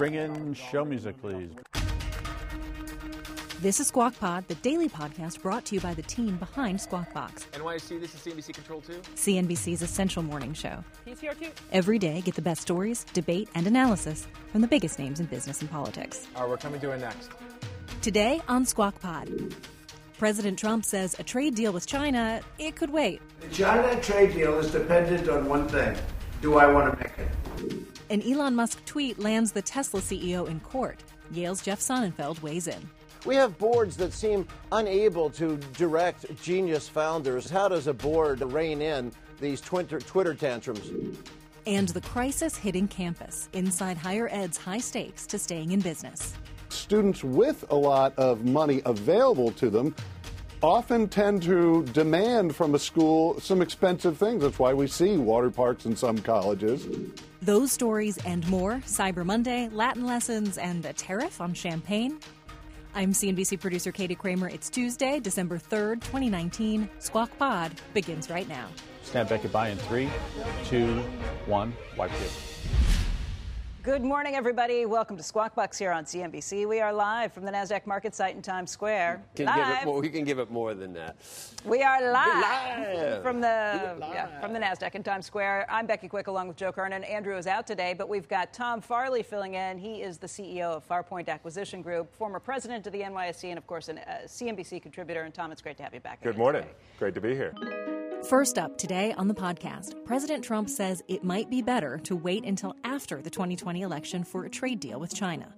Bring in show music, please. This is Squawk Pod, the daily podcast brought to you by the team behind Squawk Box. NYC, this is CNBC Control 2. CNBC's essential morning show. He's here too. Every day, get the best stories, debate, and analysis from the biggest names in business and politics. All right, we're coming to it next. Today on Squawk Pod, President Trump says a trade deal with China, it could wait. The China trade deal is dependent on one thing. Do I want to make it? An Elon Musk tweet lands the Tesla CEO in court. Yale's Jeff Sonnenfeld weighs in. We have boards that seem unable to direct genius founders. How does a board rein in these Twitter, Twitter tantrums? And the crisis hitting campus, inside higher ed's high stakes to staying in business. Students with a lot of money available to them often tend to demand from a school some expensive things. That's why we see water parks in some colleges. Those stories and more Cyber Monday, Latin lessons, and a tariff on champagne. I'm CNBC producer Katie Kramer. It's Tuesday, December 3rd, 2019. Squawk Pod begins right now. Stand back by in three, two, one. Wipe you. Good morning, everybody. Welcome to Squawk Box here on CNBC. We are live from the Nasdaq Market site in Times Square. Can live. give it more, we can give it more than that. We are live, live. from the yeah, from the Nasdaq in Times Square. I'm Becky Quick, along with Joe Kernan. Andrew is out today, but we've got Tom Farley filling in. He is the CEO of Farpoint Acquisition Group, former president of the NYSE, and of course, a uh, CNBC contributor. And Tom, it's great to have you back. Good morning. today. Great to be here. First up today on the podcast, President Trump says it might be better to wait until after the 2020 election for a trade deal with China.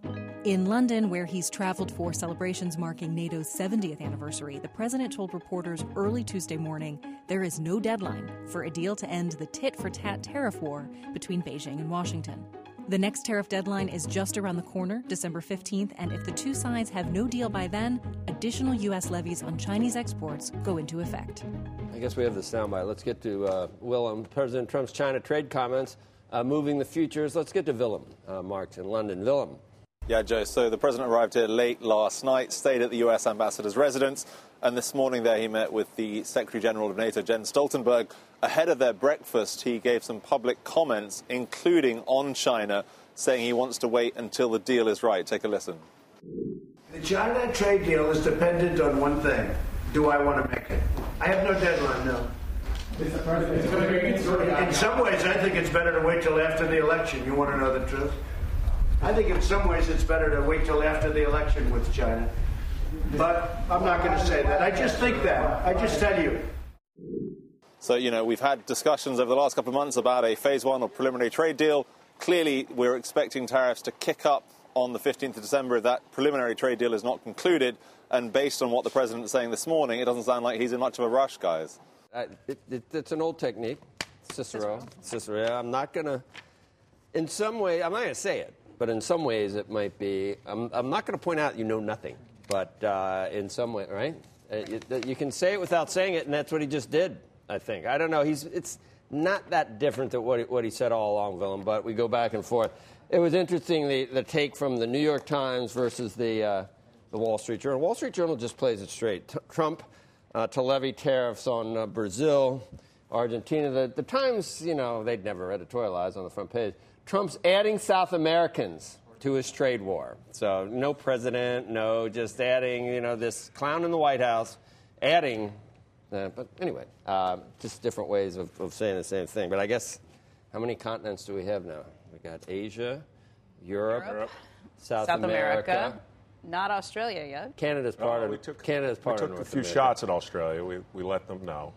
In London, where he's traveled for celebrations marking NATO's 70th anniversary, the president told reporters early Tuesday morning there is no deadline for a deal to end the tit for tat tariff war between Beijing and Washington. The next tariff deadline is just around the corner, December 15th, and if the two sides have no deal by then, additional U.S. levies on Chinese exports go into effect. I guess we have the soundbite. Let's get to uh, Willem, President Trump's China trade comments, uh, moving the futures. Let's get to Willem, uh, Marx in London. Willem. Yeah, Joe. So the president arrived here late last night, stayed at the U.S. ambassador's residence, and this morning there he met with the Secretary General of NATO, Jens Stoltenberg. Ahead of their breakfast, he gave some public comments, including on China, saying he wants to wait until the deal is right. Take a listen. The China trade deal is dependent on one thing. Do I want to make it? I have no deadline, no. In some ways, I think it's better to wait till after the election. You want to know the truth? I think in some ways it's better to wait till after the election with China. But I'm not going to say that. I just think that. I just tell you. So, you know, we've had discussions over the last couple of months about a phase one or preliminary trade deal. Clearly, we're expecting tariffs to kick up on the 15th of December if that preliminary trade deal is not concluded. And based on what the president is saying this morning, it doesn't sound like he's in much of a rush, guys. Uh, it, it, it's an old technique, Cicero. Cicero. Yeah, I'm not going to, in some way, I'm not going to say it, but in some ways it might be, I'm, I'm not going to point out you know nothing, but uh, in some way, right? Uh, you, you can say it without saying it, and that's what he just did, I think. I don't know. He's, it's not that different than what he, what he said all along, Willem, but we go back and forth. It was interesting, the, the take from the New York Times versus the, uh, the Wall Street Journal. Wall Street Journal just plays it straight. T- Trump uh, to levy tariffs on uh, Brazil, Argentina. The, the Times, you know, they'd never editorialize on the front page. Trump's adding South Americans to his trade war. So no president, no, just adding, you know, this clown in the White House, adding. Uh, but anyway, uh, just different ways of, of saying the same thing. But I guess, how many continents do we have now? We got Asia, Europe, Europe. South, South America. America. Not Australia yet. Canada's part Oh, of we took, Canada's part we of took a few America. shots at Australia. We, we let them know.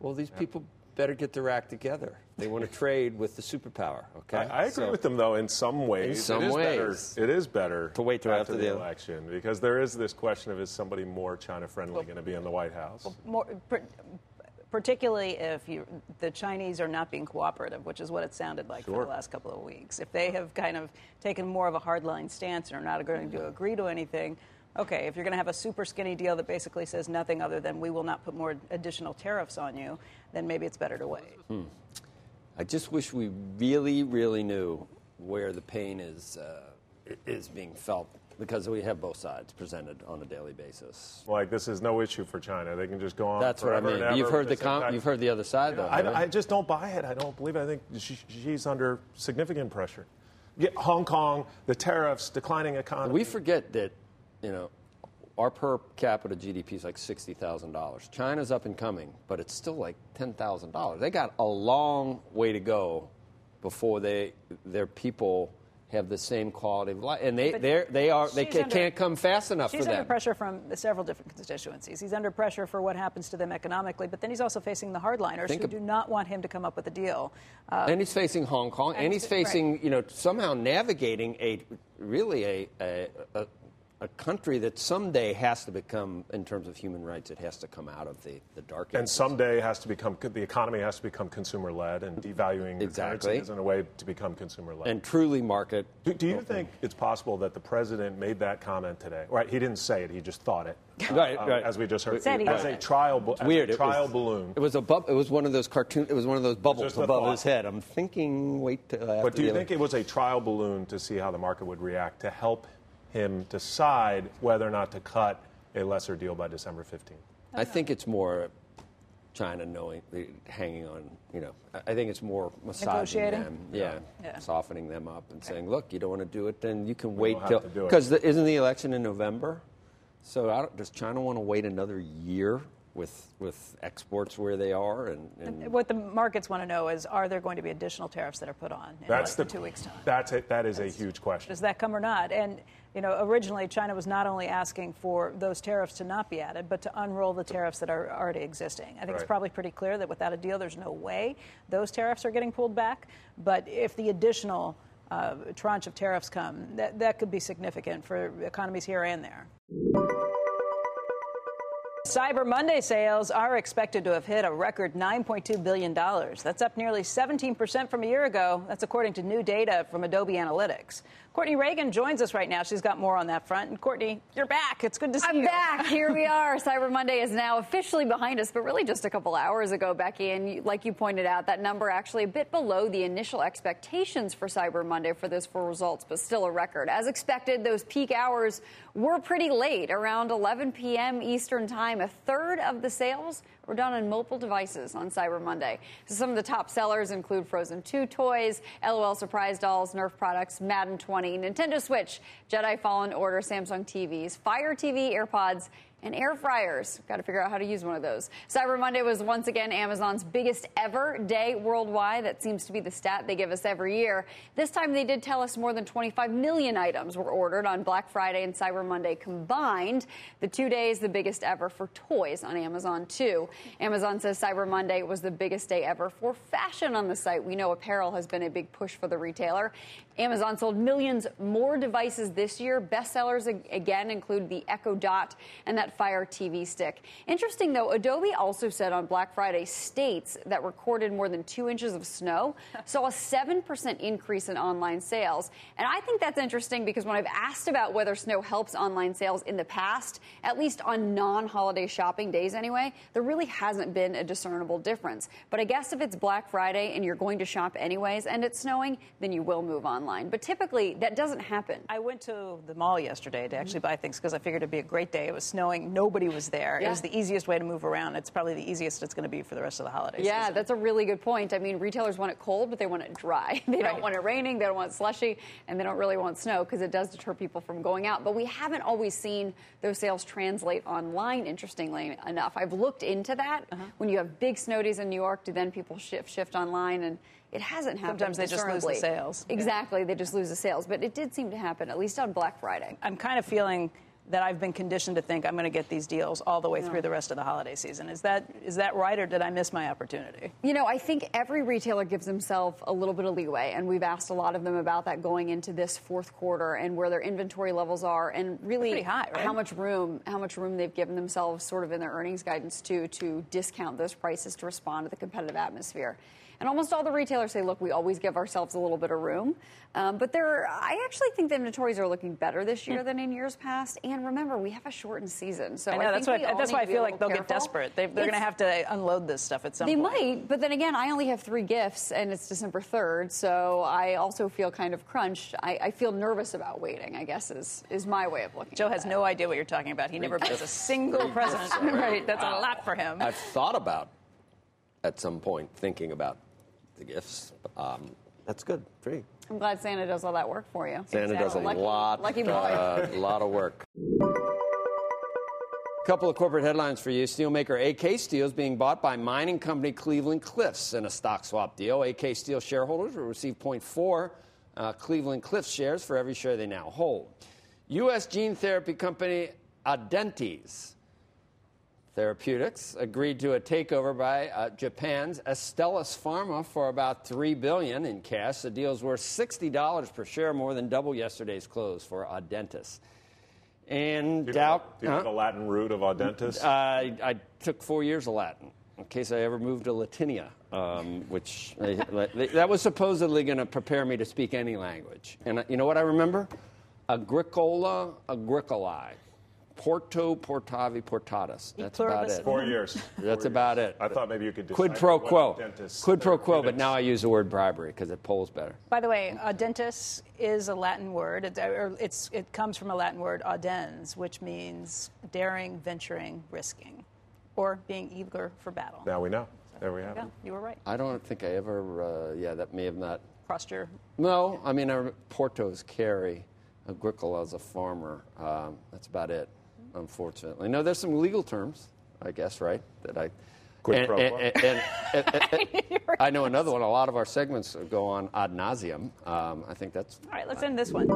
Well, these people better get their act together. They want to trade with the superpower. Okay, I, I agree So- with them, though, in some ways. In some it is ways. Better, it is better To wait till after the the- election because there is this question of is somebody more China friendly going to be in the White House? More, pr- particularly if you, the Chinese are not being cooperative, which is what it sounded like for the last couple of weeks. If they have kind of taken more of a hardline stance and are not going to agree to anything, okay, if you're going to have a super skinny deal that basically says nothing other than we will not put more additional tariffs on you, then maybe it's better to wait. Hmm. I just wish we really, really knew where the pain is uh, is being felt because we have both sides presented on a daily basis. Like this is no issue for China. They can just go on. That's what I mean. You've heard the com- you've heard the other side though. I, haven't I just don't buy it. I don't believe it. I think Xi, Xi's under significant pressure. Hong Kong, the tariffs, declining economy. We forget that, you know, our per capita GDP is like sixty thousand dollars. China's up and coming, but it's still like ten thousand dollars. They got a long way to go before they their people have the same quality of life, and they they they are they Xi's ca- under- can't come fast enough Xi's for under them. pressure from several different constituencies. He's under pressure for what happens to them economically, but then he's also facing the hardliners Think who of- do not want him to come up with a deal. Uh, and he's facing Hong Kong, and, and he's he's- right. facing, you know, somehow navigating a really a, a, a, a country that someday has to become, in terms of human rights, it has to come out of the, the dark and ages. someday has to become the economy has to become consumer led, and devaluing the Exactly. currency is in a way to become consumer led. and truly market. do, do you think it's possible that the president made that comment today? Right, he didn't say it; he just thought it. Right, um, right. As we just heard, Said he as thought a it. trial, bu- as weird. a It trial was- balloon. It was a bub, It was one of those cartoon. It was one of those bubbles above thought. his head. I'm thinking. Wait till after But do you the think it was a trial balloon to see how the market would react to help him decide whether or not to cut a lesser deal by December 15th? I think it's more China knowing, hanging on. You know, I I think it's more massaging Negotiating? them. Yeah, Yeah. softening them up and saying, "Look, you don't want to do it, then you can wait till to do it." because isn't the election in November? So I don't, does China want to wait another year with with exports where they are and, and what the markets want to know is are there going to be additional tariffs that are put on in That's like the two weeks' time? That's it. That is a huge question. Does that come or not? And you know, originally China was not only asking for those tariffs to not be added, but to unroll the tariffs that are already existing. I think it's probably pretty clear that without a deal, there's no way those tariffs are getting pulled back. But if the additional uh, tranche of tariffs come, that, that could be significant for economies here and there. Cyber Monday sales are expected to have hit a record $9.2 billion. That's up nearly 17% from a year ago. That's according to new data from Adobe Analytics. Courtney Reagan joins us right now. She's got more on that front. And Courtney, you're back. It's good to see you. I'm back. Here we are. Cyber Monday is now officially behind us, but really just a couple hours ago, Becky. And like you pointed out, that number actually a bit below the initial expectations for Cyber Monday for those four results, but still a record. As expected, those peak hours were pretty late, around 11 p.m. Eastern Time. A third of the sales were done on mobile devices on Cyber Monday. So some of the top sellers include Frozen 2 toys, LOL Surprise Dolls, Nerf products, Madden 20, Nintendo Switch, Jedi Fallen Order, Samsung TVs, Fire TV, AirPods, and air fryers. Got to figure out how to use one of those. Cyber Monday was once again Amazon's biggest ever day worldwide. That seems to be the stat they give us every year. This time they did tell us more than 25 million items were ordered on Black Friday and Cyber Monday combined. The two days, the biggest ever for toys on Amazon, too. Amazon says Cyber Monday was the biggest day ever for fashion on the site. We know apparel has been a big push for the retailer. Amazon sold millions more devices this year. Bestsellers ag- again include the Echo Dot and that Fire TV stick. Interesting though, Adobe also said on Black Friday states that recorded more than two inches of snow saw a 7% increase in online sales. And I think that's interesting because when I've asked about whether snow helps online sales in the past, at least on non holiday shopping days anyway, there really hasn't been a discernible difference. But I guess if it's Black Friday and you're going to shop anyways and it's snowing, then you will move online. But typically that doesn't happen. I went to the mall yesterday to actually buy things because I figured it'd be a great day. It was snowing, nobody was there. It was the easiest way to move around. It's probably the easiest it's going to be for the rest of the holidays. Yeah, that's a really good point. I mean, retailers want it cold, but they want it dry. They don't want it raining, they don't want it slushy, and they don't really want snow because it does deter people from going out. But we haven't always seen those sales translate online, interestingly enough. I've looked into that. Uh-huh. When you have big snow days in New York, do then people shift, shift online? And it hasn't happened. Sometimes they just lose the sales. Yeah. Exactly, they just lose the sales. But it did seem to happen, at least on Black Friday. I'm kind of feeling that I've been conditioned to think I'm going to get these deals all the way through the rest of the holiday season. Is that is that right, or did I miss my opportunity? You know, I think every retailer gives himself a little bit of leeway, and we've asked a lot of them about that going into this fourth quarter and where their inventory levels are, and really high, right? how much room how much room they've given themselves, sort of in their earnings guidance too, to discount those prices to respond to the competitive atmosphere. And almost all the retailers say, look, we always give ourselves a little bit of room. Um, but there, I actually think the inventories are looking better this year than in years past. And remember, we have a shortened season. So I know think that's what that's why I feel like they'll little get desperate. They, they're going to have to unload this stuff at some they point. They might, but then again, I only have three gifts, and it's December 3rd, so I also feel kind of crunched. I, I feel nervous about waiting, I guess, is, is my way of looking Joe at has that. no idea what you're talking about. He never buys a single present. right, that's a lot for him. I've thought about at some point thinking about the gifts. Um, that's good. Free. I'm glad Santa does all that work for you. Santa does a Lucky- lot, Lucky boy. uh, lot of work. A Couple of corporate headlines for you. Steelmaker AK Steel is being bought by mining company Cleveland Cliffs in a stock swap deal. AK Steel shareholders will receive 0.4 uh, Cleveland Cliffs shares for every share they now hold. U.S. gene therapy company Audentes Therapeutics agreed to a takeover by uh, Japan's Astellas Pharma for about three billion in cash. The deal's worth sixty dollars per share, more than double yesterday's close for Audentes. And Do you, know, do you know huh? the Latin root of audentis? I, I took four years of Latin in case I ever moved to Latinia, um, which that was supposedly going to prepare me to speak any language. And uh, you know what I remember? Agricola agricolae. Porto portavi portatus. That's about it. Four years. That's Four about years. it. I thought maybe you could Quid pro quo. Audentes Quid pro quo, but now I use the word bribery because it polls better. By the way, audentus is a Latin word. It, or it's, it comes from a Latin word audens, which means daring, venturing, risking, or being eager for battle. Now we know. There we have Yeah, it. you were right. I don't think I ever, uh, yeah, that may have not. Crossed your. No, I mean, I rem- Porto's carry. Agricola as a farmer. Um, that's about it, unfortunately. No, there's some legal terms, I guess, right? That I. Quid and, pro and- quo. and- and- and- and- I know another one. A lot of our segments go on ad nauseum. Um, I think that's. All right, let's end this one.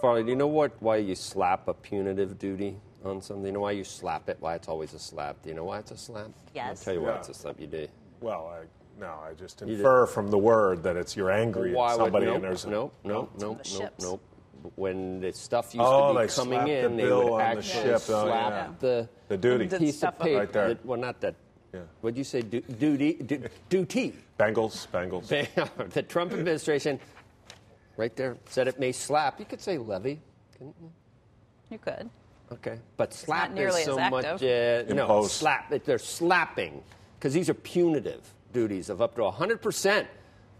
Farley, do you know what why you slap a punitive duty on something? Do you know why you slap it? Why it's always a slap? Do you know why it's a slap? Yes. I'll tell you why Yeah. it's a slap. You do. Well, I, no, I just infer from the word that it's you're angry Why at would somebody nope, and there's a- nope, nope, Some of nope, nope, nope. When the stuff used Oh, to be coming slapped the in, they would on the actually ship. Oh, slap yeah. the The duty. The piece of paper. Right there. that- well, not that. Yeah. What'd you say? Du- duty, du- duty. Bengals, Bengals. the Trump administration, right there, said it may slap. You could say levy, couldn't you? You could. Okay, but slap nearly is so as much. Uh, no, slap. They're slapping because these are punitive duties of up to 100 percent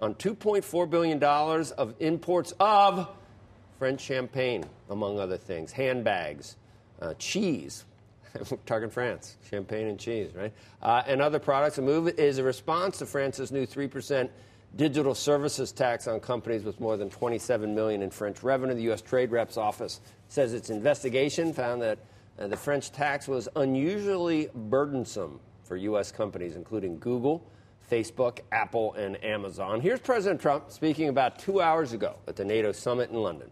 on 2.4 billion dollars of imports of French champagne, among other things, handbags, uh, cheese. Talking France, champagne and cheese, right? Uh, and other products. The move is a response to France's new 3% digital services tax on companies with more than 27 million in French revenue. The U.S. Trade Reps Office says its investigation found that uh, the French tax was unusually burdensome for U.S. companies, including Google, Facebook, Apple, and Amazon. Here's President Trump speaking about two hours ago at the NATO summit in London.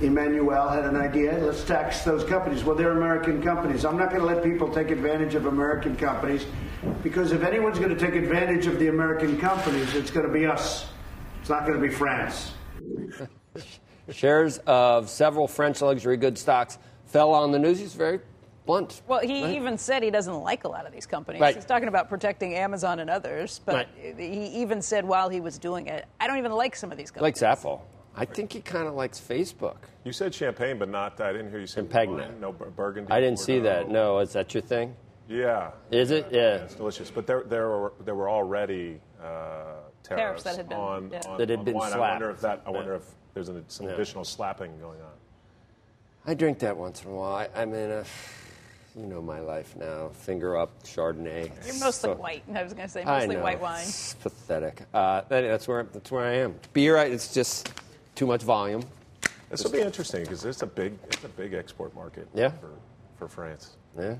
Emmanuel had an idea. Let's tax those companies. Well, they're American companies. I'm not going to let people take advantage of American companies because if anyone's going to take advantage of the American companies, it's going to be us. It's not going to be France. Shares of several French luxury goods stocks fell on the news. He's very blunt. Well, he right? even said he doesn't like a lot of these companies. Right. He's talking about protecting Amazon and others, but Right. he even said while he was doing it, I don't even like some of these companies. likes Apple. I think he kind of likes Facebook. You said champagne, but not. I didn't hear you say Champagne. wine, No burgundy. I didn't see Bordeaux. that. No, is that your thing? Yeah. Is it? Yeah. It's delicious, but there there were there were already uh, tariffs, Tariffs that had been- on, yeah. on That had on been wine. I slapped. wonder if that. I wonder Yeah. if there's an, some Yeah. additional slapping going on. I drink that once in a while. I, I mean, uh, you know my life now. Finger up, Chardonnay. You're mostly So- white. I was going to say I mostly know. white wine. It's pathetic. Uh, that- that's where that's where I am. Beer, I- it's just too much volume. This will be interesting because it's a big it's a big export market. Yeah. For, for France. Yeah.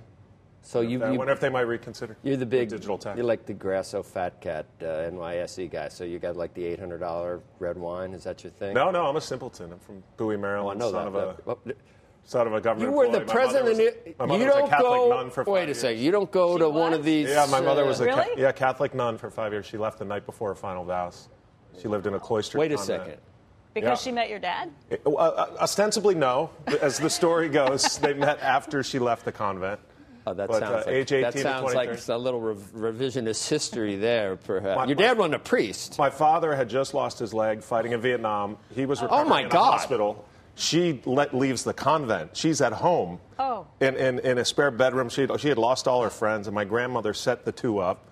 So you, I you wonder if they might reconsider. You're the big digital tech. You're like the Grasso Fat Cat uh, NYSE guy. So you got like the eight hundred dollar red wine. Is that your thing? No, no, I'm a simpleton. I'm from Bowie, Maryland. Oh, I know son that. Of a, that- son of a government You were the employee. My mother president. was- my you mother don't a Catholic go. nun for five wait a second. You don't go to one of these. Yeah, my mother was a uh, Ca- yeah Catholic nun for five years. She left the night before her final vows. She lived in a cloister. Wait a convent. second. Because Yeah. she met your dad? Uh, uh, ostensibly, no. As the story goes, they met after she left the convent. Oh, that But, sounds uh, like age 18 that to sounds like a little rev- revisionist history there. Perhaps My- your dad wasn't a priest. My father had just lost his leg fighting in Vietnam. He was Oh, recovering my in God. a hospital. She let, leaves the convent. She's at home Oh. in, in, in a spare bedroom. She had, she had lost all her friends, and my grandmother set the two up.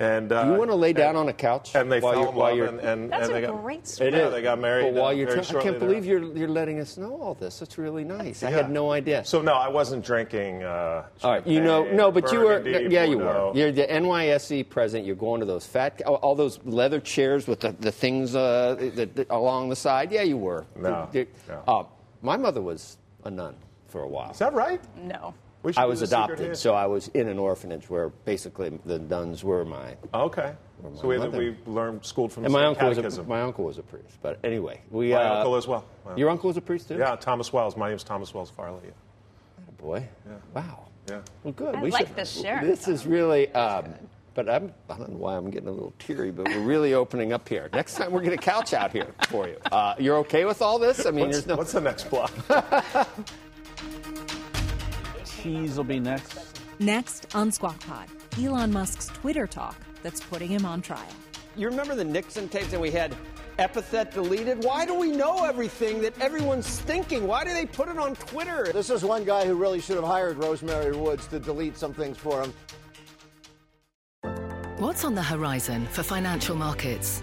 And uh, Do you want to lay down and- on a couch And they while fell in while love, you're- and, and, That's and they a got, great It story. Yeah, they got married, But while uh, you're, very tra- I can't believe thereafter. you're you're letting us know all this. That's really nice. I had no idea. So no, I wasn't drinking. Uh, All right, you know, no, but you were, Burgundy, yeah, you were. You're the NYSE president. You're going to those fat, all, all those leather chairs with the, the things uh, that, that along the side. Yeah, you were. No, You- you- no. uh, my mother was a nun for a while. Is that right? No. We should I was adopted, so I was in an orphanage where basically the nuns were my. Okay. were my So we, mother. we learned schooled from and my same uncle was a, my uncle was a priest. But anyway, we. My uh, uncle as well. Wow. Your uncle was a priest too. Yeah, Thomas Wells. My name's Thomas Wells Farley. Yeah. Boy. Yeah. Wow. Yeah. Well, good. I we like should, this sharing. This is really. Um, but I'm, I don't know why I'm getting a little teary, but we're really opening up here. Next time we're going to couch out here for you. Uh, you're okay with all this? I mean, What's, there's no. what's the next block? Cheese will be next. Next on Squawk Pod, Elon Musk's Twitter talk that's putting him on trial. You remember the Nixon tapes and we had epithet deleted? Why do we know everything that everyone's thinking? Why do they put it on Twitter? This is one guy who really should have hired Rosemary Woods to delete some things for him. What's on the horizon for financial markets?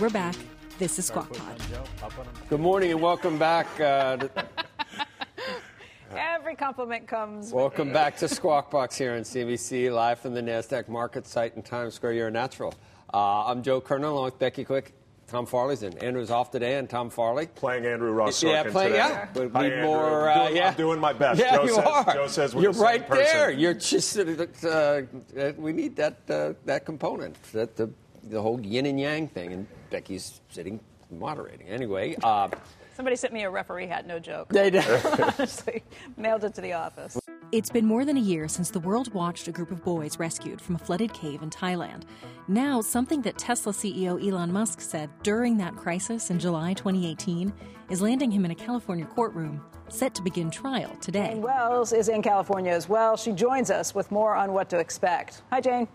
We're back. This is Squawk Pod. Good morning and welcome back. Uh, to- Every compliment comes. welcome back to Squawk Box here on CBC, live from the NASDAQ market site in Times Square. You're a natural. Uh, I'm Joe Kernan along with Becky Quick. Tom Farley's in. Andrew's off today, and Tom Farley. Playing Andrew Ross Yeah, playing. today. Yeah, we Hi, need Andrew. more. I'm Uh, doing, yeah, I'm doing my best. Yeah, Joe you says, are. Joe says we're You're the same right person. there. You're just. Uh, uh, we need that uh, that component. That the the whole yin and yang thing, and Becky's sitting moderating. Anyway, uh, Somebody sent me a referee hat, no joke. They did. Honestly, mailed it to the office. It's been more than a year since the world watched a group of boys rescued from a flooded cave in Thailand. Now, something that Tesla CEO Elon Musk said during that crisis in July 2018 is landing him in a California courtroom set to begin trial today. Jane Wells is in California as well. She joins us with more on what to expect. Hi, Jane.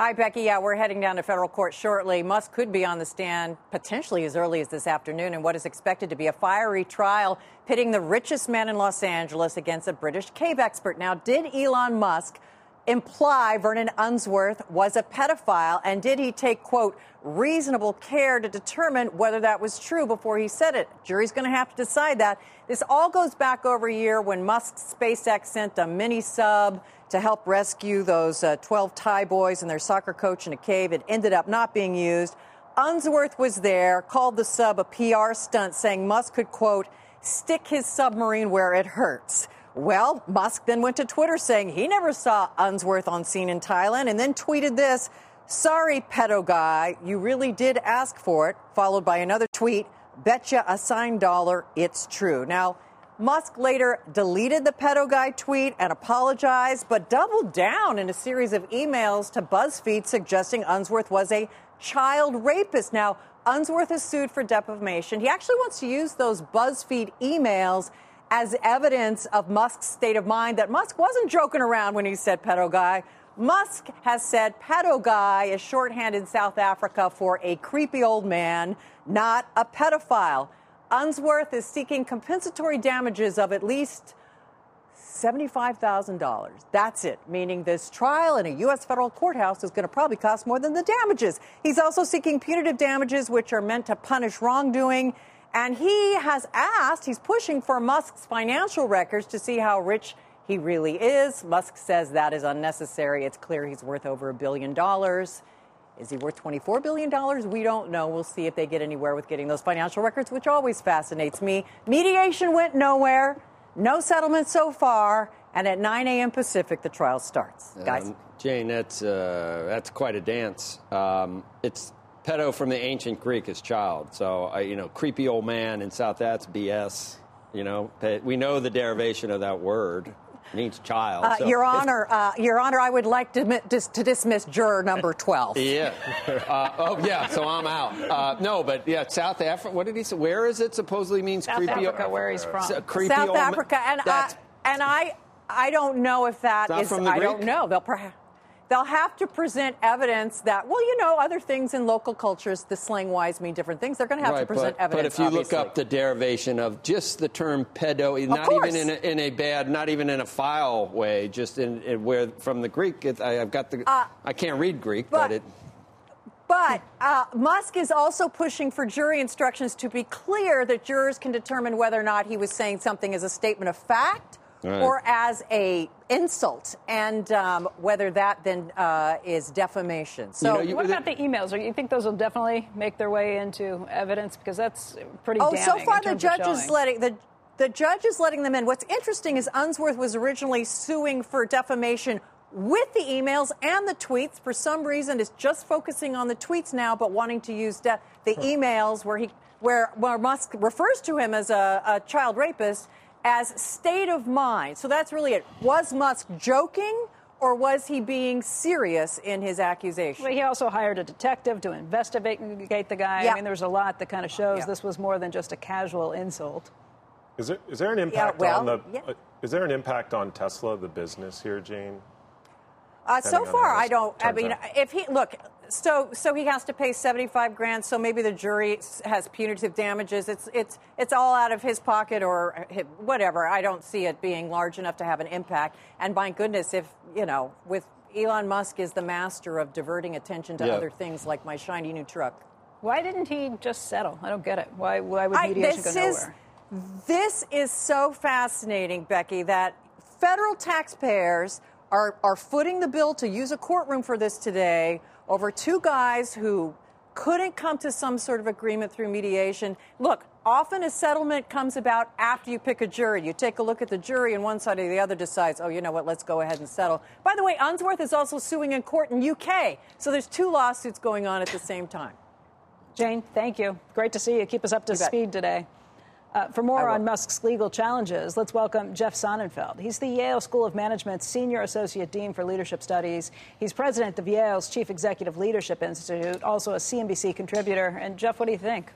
Hi, Becky. Yeah, we're heading down to federal court shortly. Musk could be on the stand potentially as early as this afternoon in what is expected to be a fiery trial pitting the richest man in Los Angeles against a British cave expert. Now, did Elon Musk imply Vernon Unsworth was a pedophile? And did he take, quote, reasonable care to determine whether that was true before he said it? Jury's going to have to decide that. This all goes back over a year when Musk's SpaceX sent a mini sub to help rescue those uh, 12 Thai boys and their soccer coach in a cave. It ended up not being used. Unsworth was there, called the sub a PR stunt, saying Musk could, quote, stick his submarine where it hurts. Well, Musk then went to Twitter saying he never saw Unsworth on scene in Thailand and then tweeted this Sorry, pedo guy, you really did ask for it, followed by another tweet Betcha a signed dollar, it's true. Now, Musk later deleted the pedo guy tweet and apologized, but doubled down in a series of emails to BuzzFeed suggesting Unsworth was a child rapist. Now, Unsworth is sued for defamation. He actually wants to use those BuzzFeed emails as evidence of Musk's state of mind that Musk wasn't joking around when he said pedo guy. Musk has said pedo guy is shorthand in South Africa for a creepy old man, not a pedophile. Unsworth is seeking compensatory damages of at least $75,000. That's it, meaning this trial in a U.S. federal courthouse is going to probably cost more than the damages. He's also seeking punitive damages, which are meant to punish wrongdoing. And he has asked, he's pushing for Musk's financial records to see how rich he really is. Musk says that is unnecessary. It's clear he's worth over a billion dollars. Is he worth $24 billion? We don't know. We'll see if they get anywhere with getting those financial records, which always fascinates me. Mediation went nowhere. No settlement so far. And at 9 a.m. Pacific, the trial starts. Guys. Um, Jane, that's, uh, that's quite a dance. Um, it's pedo from the ancient Greek is child. So, uh, you know, creepy old man in South, that's BS. You know, we know the derivation of that word means child. Uh, so Your Honor, uh, Your Honor, I would like to, dis- to dismiss juror number 12. yeah. Uh, oh, yeah. So I'm out. Uh, no, but yeah, South Africa. What did he say? Where is it? Supposedly means South creepy. Africa, where he's from. creepy South old ma- Africa, and I, and I, I don't know if that Not is. from the I don't know. They'll perhaps. They'll have to present evidence that, well, you know, other things in local cultures, the slang wise mean different things. They're going to have right, to present but, evidence. But if you obviously. look up the derivation of just the term pedo, not even in a, in a bad, not even in a file way, just in, in where from the Greek, it, I, have got the, Uh, I can't read Greek, but, but- it. But uh, Musk is also pushing for jury instructions to be clear that jurors can determine whether or not he was saying something as a statement of fact Right. or as a insult, and um, whether that then uh, is defamation. So, know, you- what about the emails? Do you think those will definitely make their way into evidence? Because that's pretty oh, so far in the terms of judge is letting the the judge is letting them in. What's interesting is Unsworth was originally suing for defamation with the emails and the tweets. For some reason, is just focusing on the tweets now, but wanting to use de- the emails where he where, where Musk refers to him as a, a child rapist as state of mind. So that's really it. Was Musk joking? Or was he being serious in his accusation? Well, he also hired a detective to investigate the guy. Yeah. I mean, there's a lot that kind of shows Yeah. this was more than just a casual insult. Is there, is there an impact well, on the? yeah. uh, is there an impact on Tesla, the business here, Jane? Uh, so far, I don't. I mean, out. if he look, so so he has to pay seventy five grand. So maybe the jury has punitive damages. It's it's it's all out of his pocket or uh, whatever. I don't see it being large enough to have an impact. And my goodness, if you know, with Elon Musk is the master of diverting attention to Yeah. other things like my shiny new truck. Why didn't he just settle? I don't get it. Why, why would I- mediation this go is nowhere? this is so fascinating, Becky, that federal taxpayers are are footing the bill to use a courtroom for this today over two guys who couldn't come to some sort of agreement through mediation. Look, often a settlement comes about after you pick a jury. You take a look at the jury, and one side or the other decides, oh, you know what, let's go ahead and settle. By the way, Unsworth is also suing in court in UK, so there's two lawsuits going on at the same time. Jane, thank you. Great to see you. Keep us up to You bet. speed today. Uh, for more on Musk's legal challenges, let's welcome Jeff Sonnenfeld. He's the Yale School of Management's Senior Associate Dean for Leadership Studies. He's president of Yale's Chief Executive Leadership Institute, also a CNBC contributor. And Jeff, what do you think?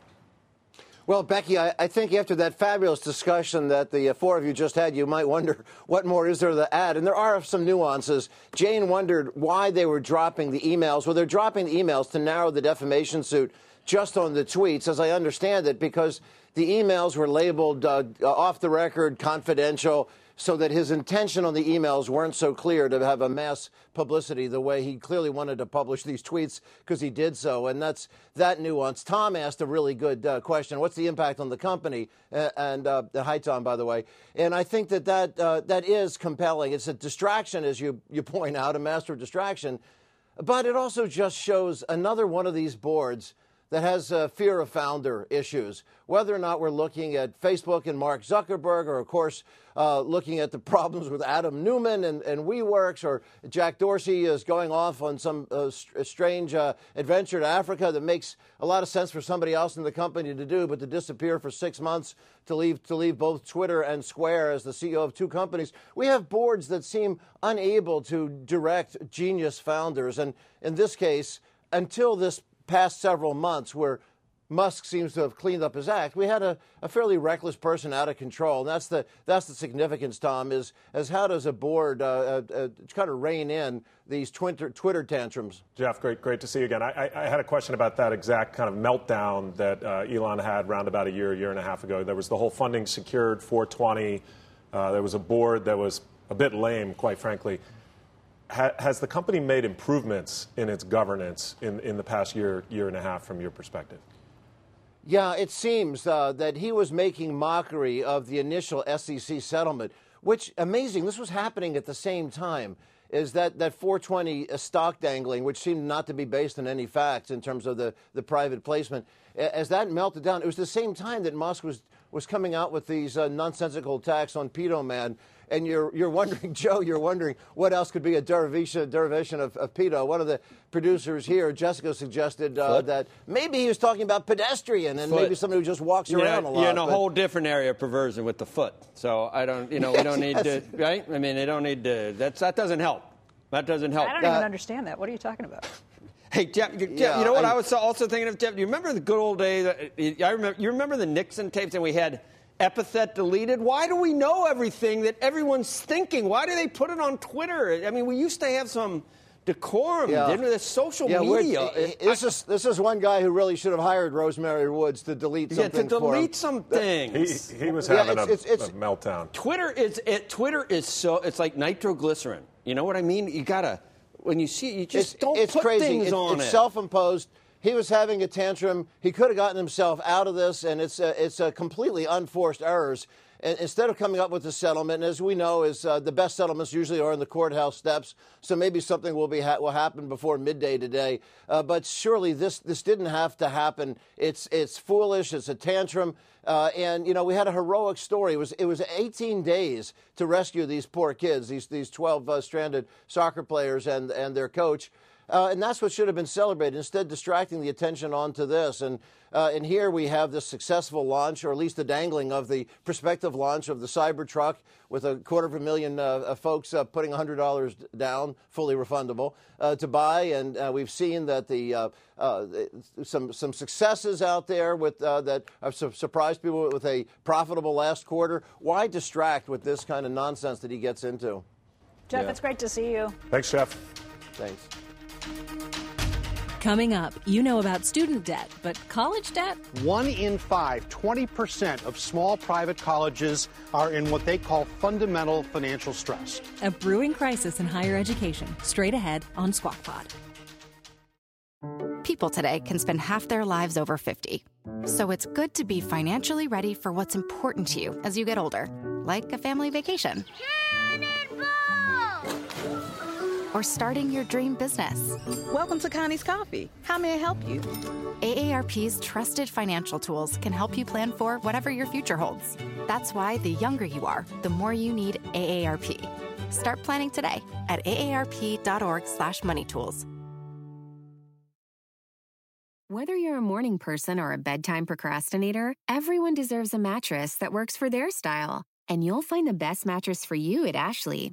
Well, Becky, I, I think after that fabulous discussion that the uh, four of you just had, you might wonder what more is there to add. And there are some nuances. Jane wondered why they were dropping the emails. Well, they're dropping the emails to narrow the defamation suit just on the tweets, as I understand it, because the emails were labeled uh, off the record, confidential, so that his intention on the emails weren't so clear to have a mass publicity the way he clearly wanted to publish these tweets because he did so. And that's that nuance. Tom asked a really good uh, question. What's the impact on the company? Uh, and uh, hi, Tom, by the way. And I think that that, uh, that is compelling. It's a distraction, as you, you point out, a master distraction. But it also just shows another one of these boards that has uh, fear of founder issues. Whether or not we're looking at Facebook and Mark Zuckerberg, or of course uh, looking at the problems with Adam Neumann and, and WeWorks, or Jack Dorsey is going off on some uh, str- strange uh, adventure to Africa that makes a lot of sense for somebody else in the company to do, but to disappear for six months to leave to leave both Twitter and Square as the CEO of two companies. We have boards that seem unable to direct genius founders, and in this case, until this past several months where Musk seems to have cleaned up his act. We had a, a fairly reckless person out of control, and that's the that's the significance, Tom. Is as how does a board uh, uh, uh, kind of rein in these Twitter Twitter tantrums? Jeff, great, great to see you again. I, I, I had a question about that exact kind of meltdown that uh, Elon had around about a year, year and a half ago. There was the whole funding secured 420 Uh, there was a board that was a bit lame, quite frankly. Ha- has the company made improvements in its governance in, in the past year, year and a half from your perspective? Yeah, it seems uh, that he was making mockery of the initial SEC settlement, which, amazing, this was happening at the same time is that, that 420 stock dangling, which seemed not to be based on any facts in terms of the, the private placement, as that melted down, it was the same time that Musk was, was coming out with these uh, nonsensical attacks on Pedo Man. And you're, you're wondering, Joe, you're wondering what else could be a derivation, derivation of, of pedo. One of the producers here, Jessica, suggested uh, that maybe he was talking about pedestrian and Foot. maybe somebody who just walks You know, around a lot. You're in a but- whole different area of perversion with the foot. So I don't, you know, we don't need Yes. to, right? I mean, they don't need to. That's that doesn't help. That doesn't help. I don't even understand that. What are you talking about? Hey Jeff, you, Jeff, Yeah, you know what I- I, was also thinking of Jeff? Do you remember the good old days? uh, I remember. You remember the Nixon tapes, and we had epithet deleted. Why do we know everything that everyone's thinking? Why do they put it on Twitter? I mean, we used to have some decorum, yeah. didn't we? The social Yeah, we're- media. i- i- this is this is one guy who really should have hired Rosemary Woods to delete Yeah, something to for him. delete some things. He, he was Yeah, having it's- a, it's- it's- a meltdown. Twitter is it, Twitter is so it's like nitroglycerin. You know what I mean? You gotta when you see it, you just it's, don't it's put crazy. things it's, on it's self-imposed. He was having a tantrum. He could have gotten himself out of this, and it's uh, it's uh, completely unforced errors. And instead of coming up with a settlement, as we know, is uh, the best settlements usually are in the courthouse steps. So maybe something will be ha- will happen before midday today. Uh, but surely this this didn't have to happen. It's it's foolish. It's a tantrum. Uh, and you know we had a heroic story. It was it was 18 days to rescue these poor kids, these these 12 uh, stranded soccer players and and their coach. Uh, and that's what should have been celebrated. Instead, distracting the attention onto this. And, uh, and here we have the successful launch, or at least the dangling of the prospective launch of the Cybertruck with a quarter of a million uh, uh, folks uh, putting $100 down, fully refundable, uh, to buy. And uh, we've seen that the uh, uh, some some successes out there with uh, that have su- surprised people with a profitable last quarter. Why distract with this kind of nonsense that he gets into? Jeff, Yeah. it's great to see you. Thanks, Jeff. Thanks. Coming up, you know about student debt, but college debt? One in five, 20% of small private colleges are in what they call fundamental financial stress. A brewing crisis in higher education. Straight ahead on Squawk Pod. People today can spend half their lives over 50. So it's good to be financially ready for what's important to you as you get older, like a family vacation. Or starting your dream business. Welcome to Connie's Coffee. How may I help you? AARP's trusted financial tools can help you plan for whatever your future holds. That's why the younger you are, the more you need AARP. Start planning today at aarp.org/moneytools. Whether you're a morning person or a bedtime procrastinator, everyone deserves a mattress that works for their style. And you'll find the best mattress for you at Ashley.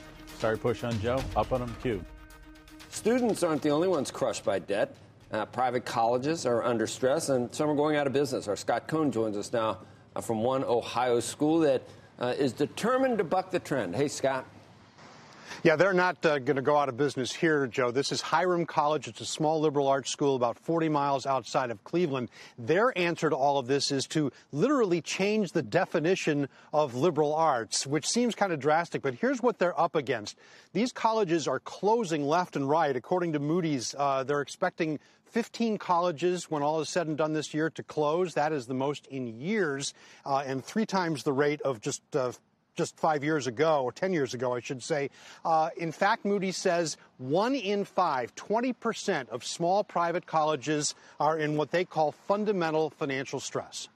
sorry, push on Joe. Up on him, cue. Students aren't the only ones crushed by debt. Uh, private colleges are under stress, and some are going out of business. Our Scott Cohn joins us now uh, from one Ohio school that uh, is determined to buck the trend. Hey, Scott. Yeah, they're not uh, going to go out of business here, Joe. This is Hiram College. It's a small liberal arts school about 40 miles outside of Cleveland. Their answer to all of this is to literally change the definition of liberal arts, which seems kind of drastic, but here's what they're up against. These colleges are closing left and right. According to Moody's, uh, they're expecting 15 colleges, when all is said and done this year, to close. That is the most in years, uh, and three times the rate of just just five years ago, or 10 years ago, I should say. Uh, in fact, Moody says one in five, 20% of small private colleges are in what they call fundamental financial stress.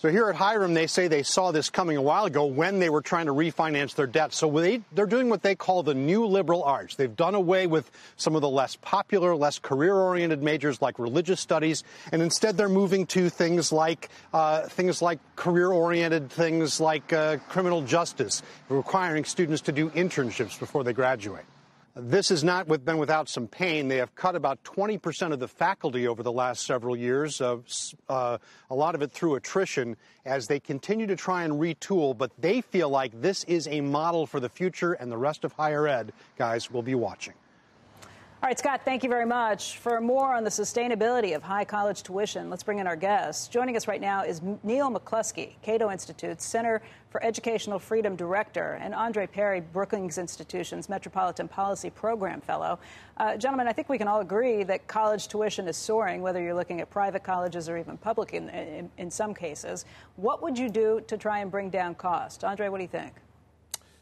So here at Hiram, they say they saw this coming a while ago when they were trying to refinance their debt. So they, they're doing what they call the new liberal arts. They've done away with some of the less popular, less career-oriented majors like religious studies, and instead they're moving to things like uh, things like career-oriented things like uh, criminal justice, requiring students to do internships before they graduate. This has not been without some pain. They have cut about 20% of the faculty over the last several years, uh, a lot of it through attrition, as they continue to try and retool. But they feel like this is a model for the future, and the rest of higher ed, guys, will be watching. All right, Scott, thank you very much. For more on the sustainability of high college tuition, let's bring in our guests. Joining us right now is Neil McCluskey, Cato Institute's Center for Educational Freedom Director, and Andre Perry, Brookings Institution's Metropolitan Policy Program Fellow. Uh, gentlemen, I think we can all agree that college tuition is soaring, whether you're looking at private colleges or even public in, in, in some cases. What would you do to try and bring down cost? Andre, what do you think?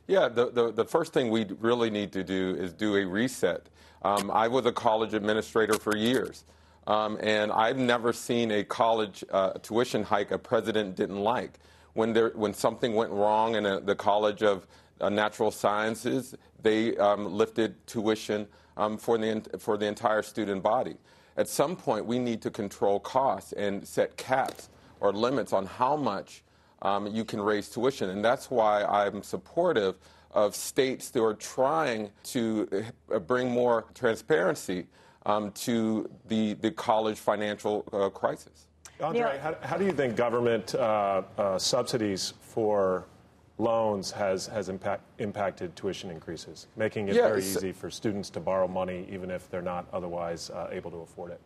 Yeah, the, the, the first thing we really need to do is do a reset um, I was a college administrator for years, um, and I've never seen a college uh, tuition hike a president didn't like. When, there, when something went wrong in a, the College of uh, Natural Sciences, they um, lifted tuition um, for, the, for the entire student body. At some point, we need to control costs and set caps or limits on how much um, you can raise tuition. And that's why I'm supportive of states that are trying to uh, bring more transparency um, to the, the college financial uh, crisis. Andre, yeah. how, how, do you think government uh, uh, subsidies for loans has, has impact, impacted tuition increases, making it yes. very easy for students to borrow money even if they're not otherwise uh, able to afford it?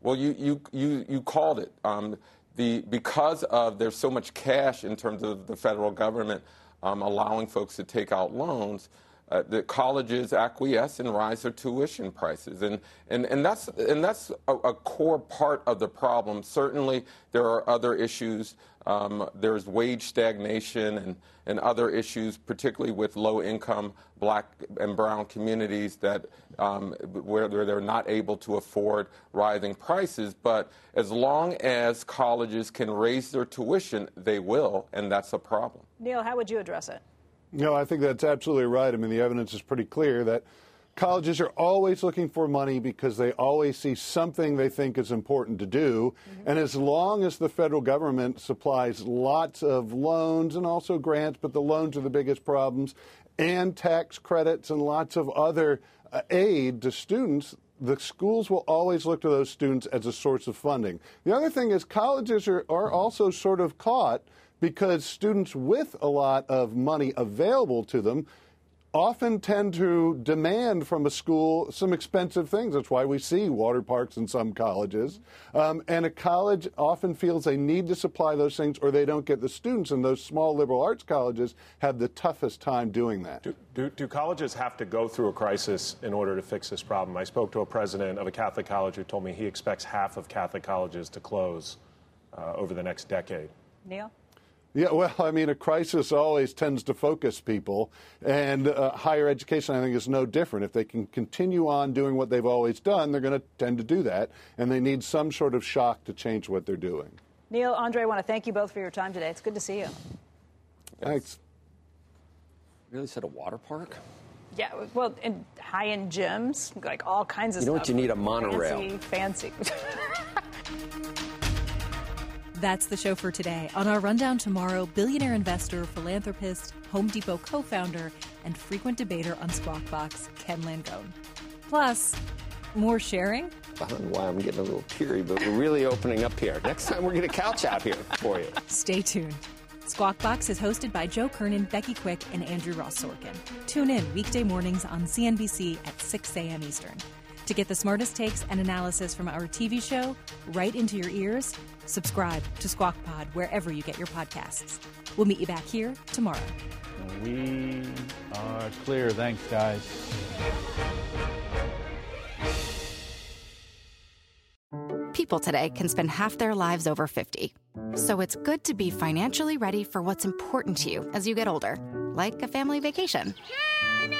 Well, you, you, you, you called it. Um, the, because of there's so much cash in terms of the federal government um, allowing folks to take out loans, uh, the colleges acquiesce and rise their tuition prices. And, and, and that's, and that's a, a core part of the problem. Certainly, there are other issues. Um, there's wage stagnation and, and other issues, particularly with low income black and brown communities that um, where they're not able to afford rising prices. But as long as colleges can raise their tuition, they will, and that's a problem. Neil, how would you address it? No, I think that's absolutely right. I mean, the evidence is pretty clear that colleges are always looking for money because they always see something they think is important to do. Mm-hmm. And as long as the federal government supplies lots of loans and also grants, but the loans are the biggest problems, and tax credits and lots of other uh, aid to students, the schools will always look to those students as a source of funding. The other thing is colleges are, are also sort of caught because students with a lot of money available to them often tend to demand from a school some expensive things. That's why we see water parks in some colleges. Um, and a college often feels they need to supply those things or they don't get the students. And those small liberal arts colleges have the toughest time doing that. Do, do, do colleges have to go through a crisis in order to fix this problem? I spoke to a president of a Catholic college who told me he expects half of Catholic colleges to close uh, over the next decade. Neil? Yeah, well, I mean, a crisis always tends to focus people, and uh, higher education, I think, is no different. If they can continue on doing what they've always done, they're going to tend to do that, and they need some sort of shock to change what they're doing. Neil, Andre, I want to thank you both for your time today. It's good to see you. Thanks. Really said a water park? Yeah, well, in high-end gyms, like all kinds of you know stuff. You what? You need a monorail. Fancy, fancy. That's the show for today. On our rundown tomorrow, billionaire investor, philanthropist, Home Depot co founder, and frequent debater on Squawk Box, Ken Langone. Plus, more sharing? I don't know why I'm getting a little teary, but we're really opening up here. Next time, we're going to couch out here for you. Stay tuned. Squawk Box is hosted by Joe Kernan, Becky Quick, and Andrew Ross Sorkin. Tune in weekday mornings on CNBC at 6 a.m. Eastern. To get the smartest takes and analysis from our TV show right into your ears, subscribe to Squawk Pod wherever you get your podcasts. We'll meet you back here tomorrow. We are clear. Thanks, guys. People today can spend half their lives over 50. So it's good to be financially ready for what's important to you as you get older, like a family vacation. Cannonball!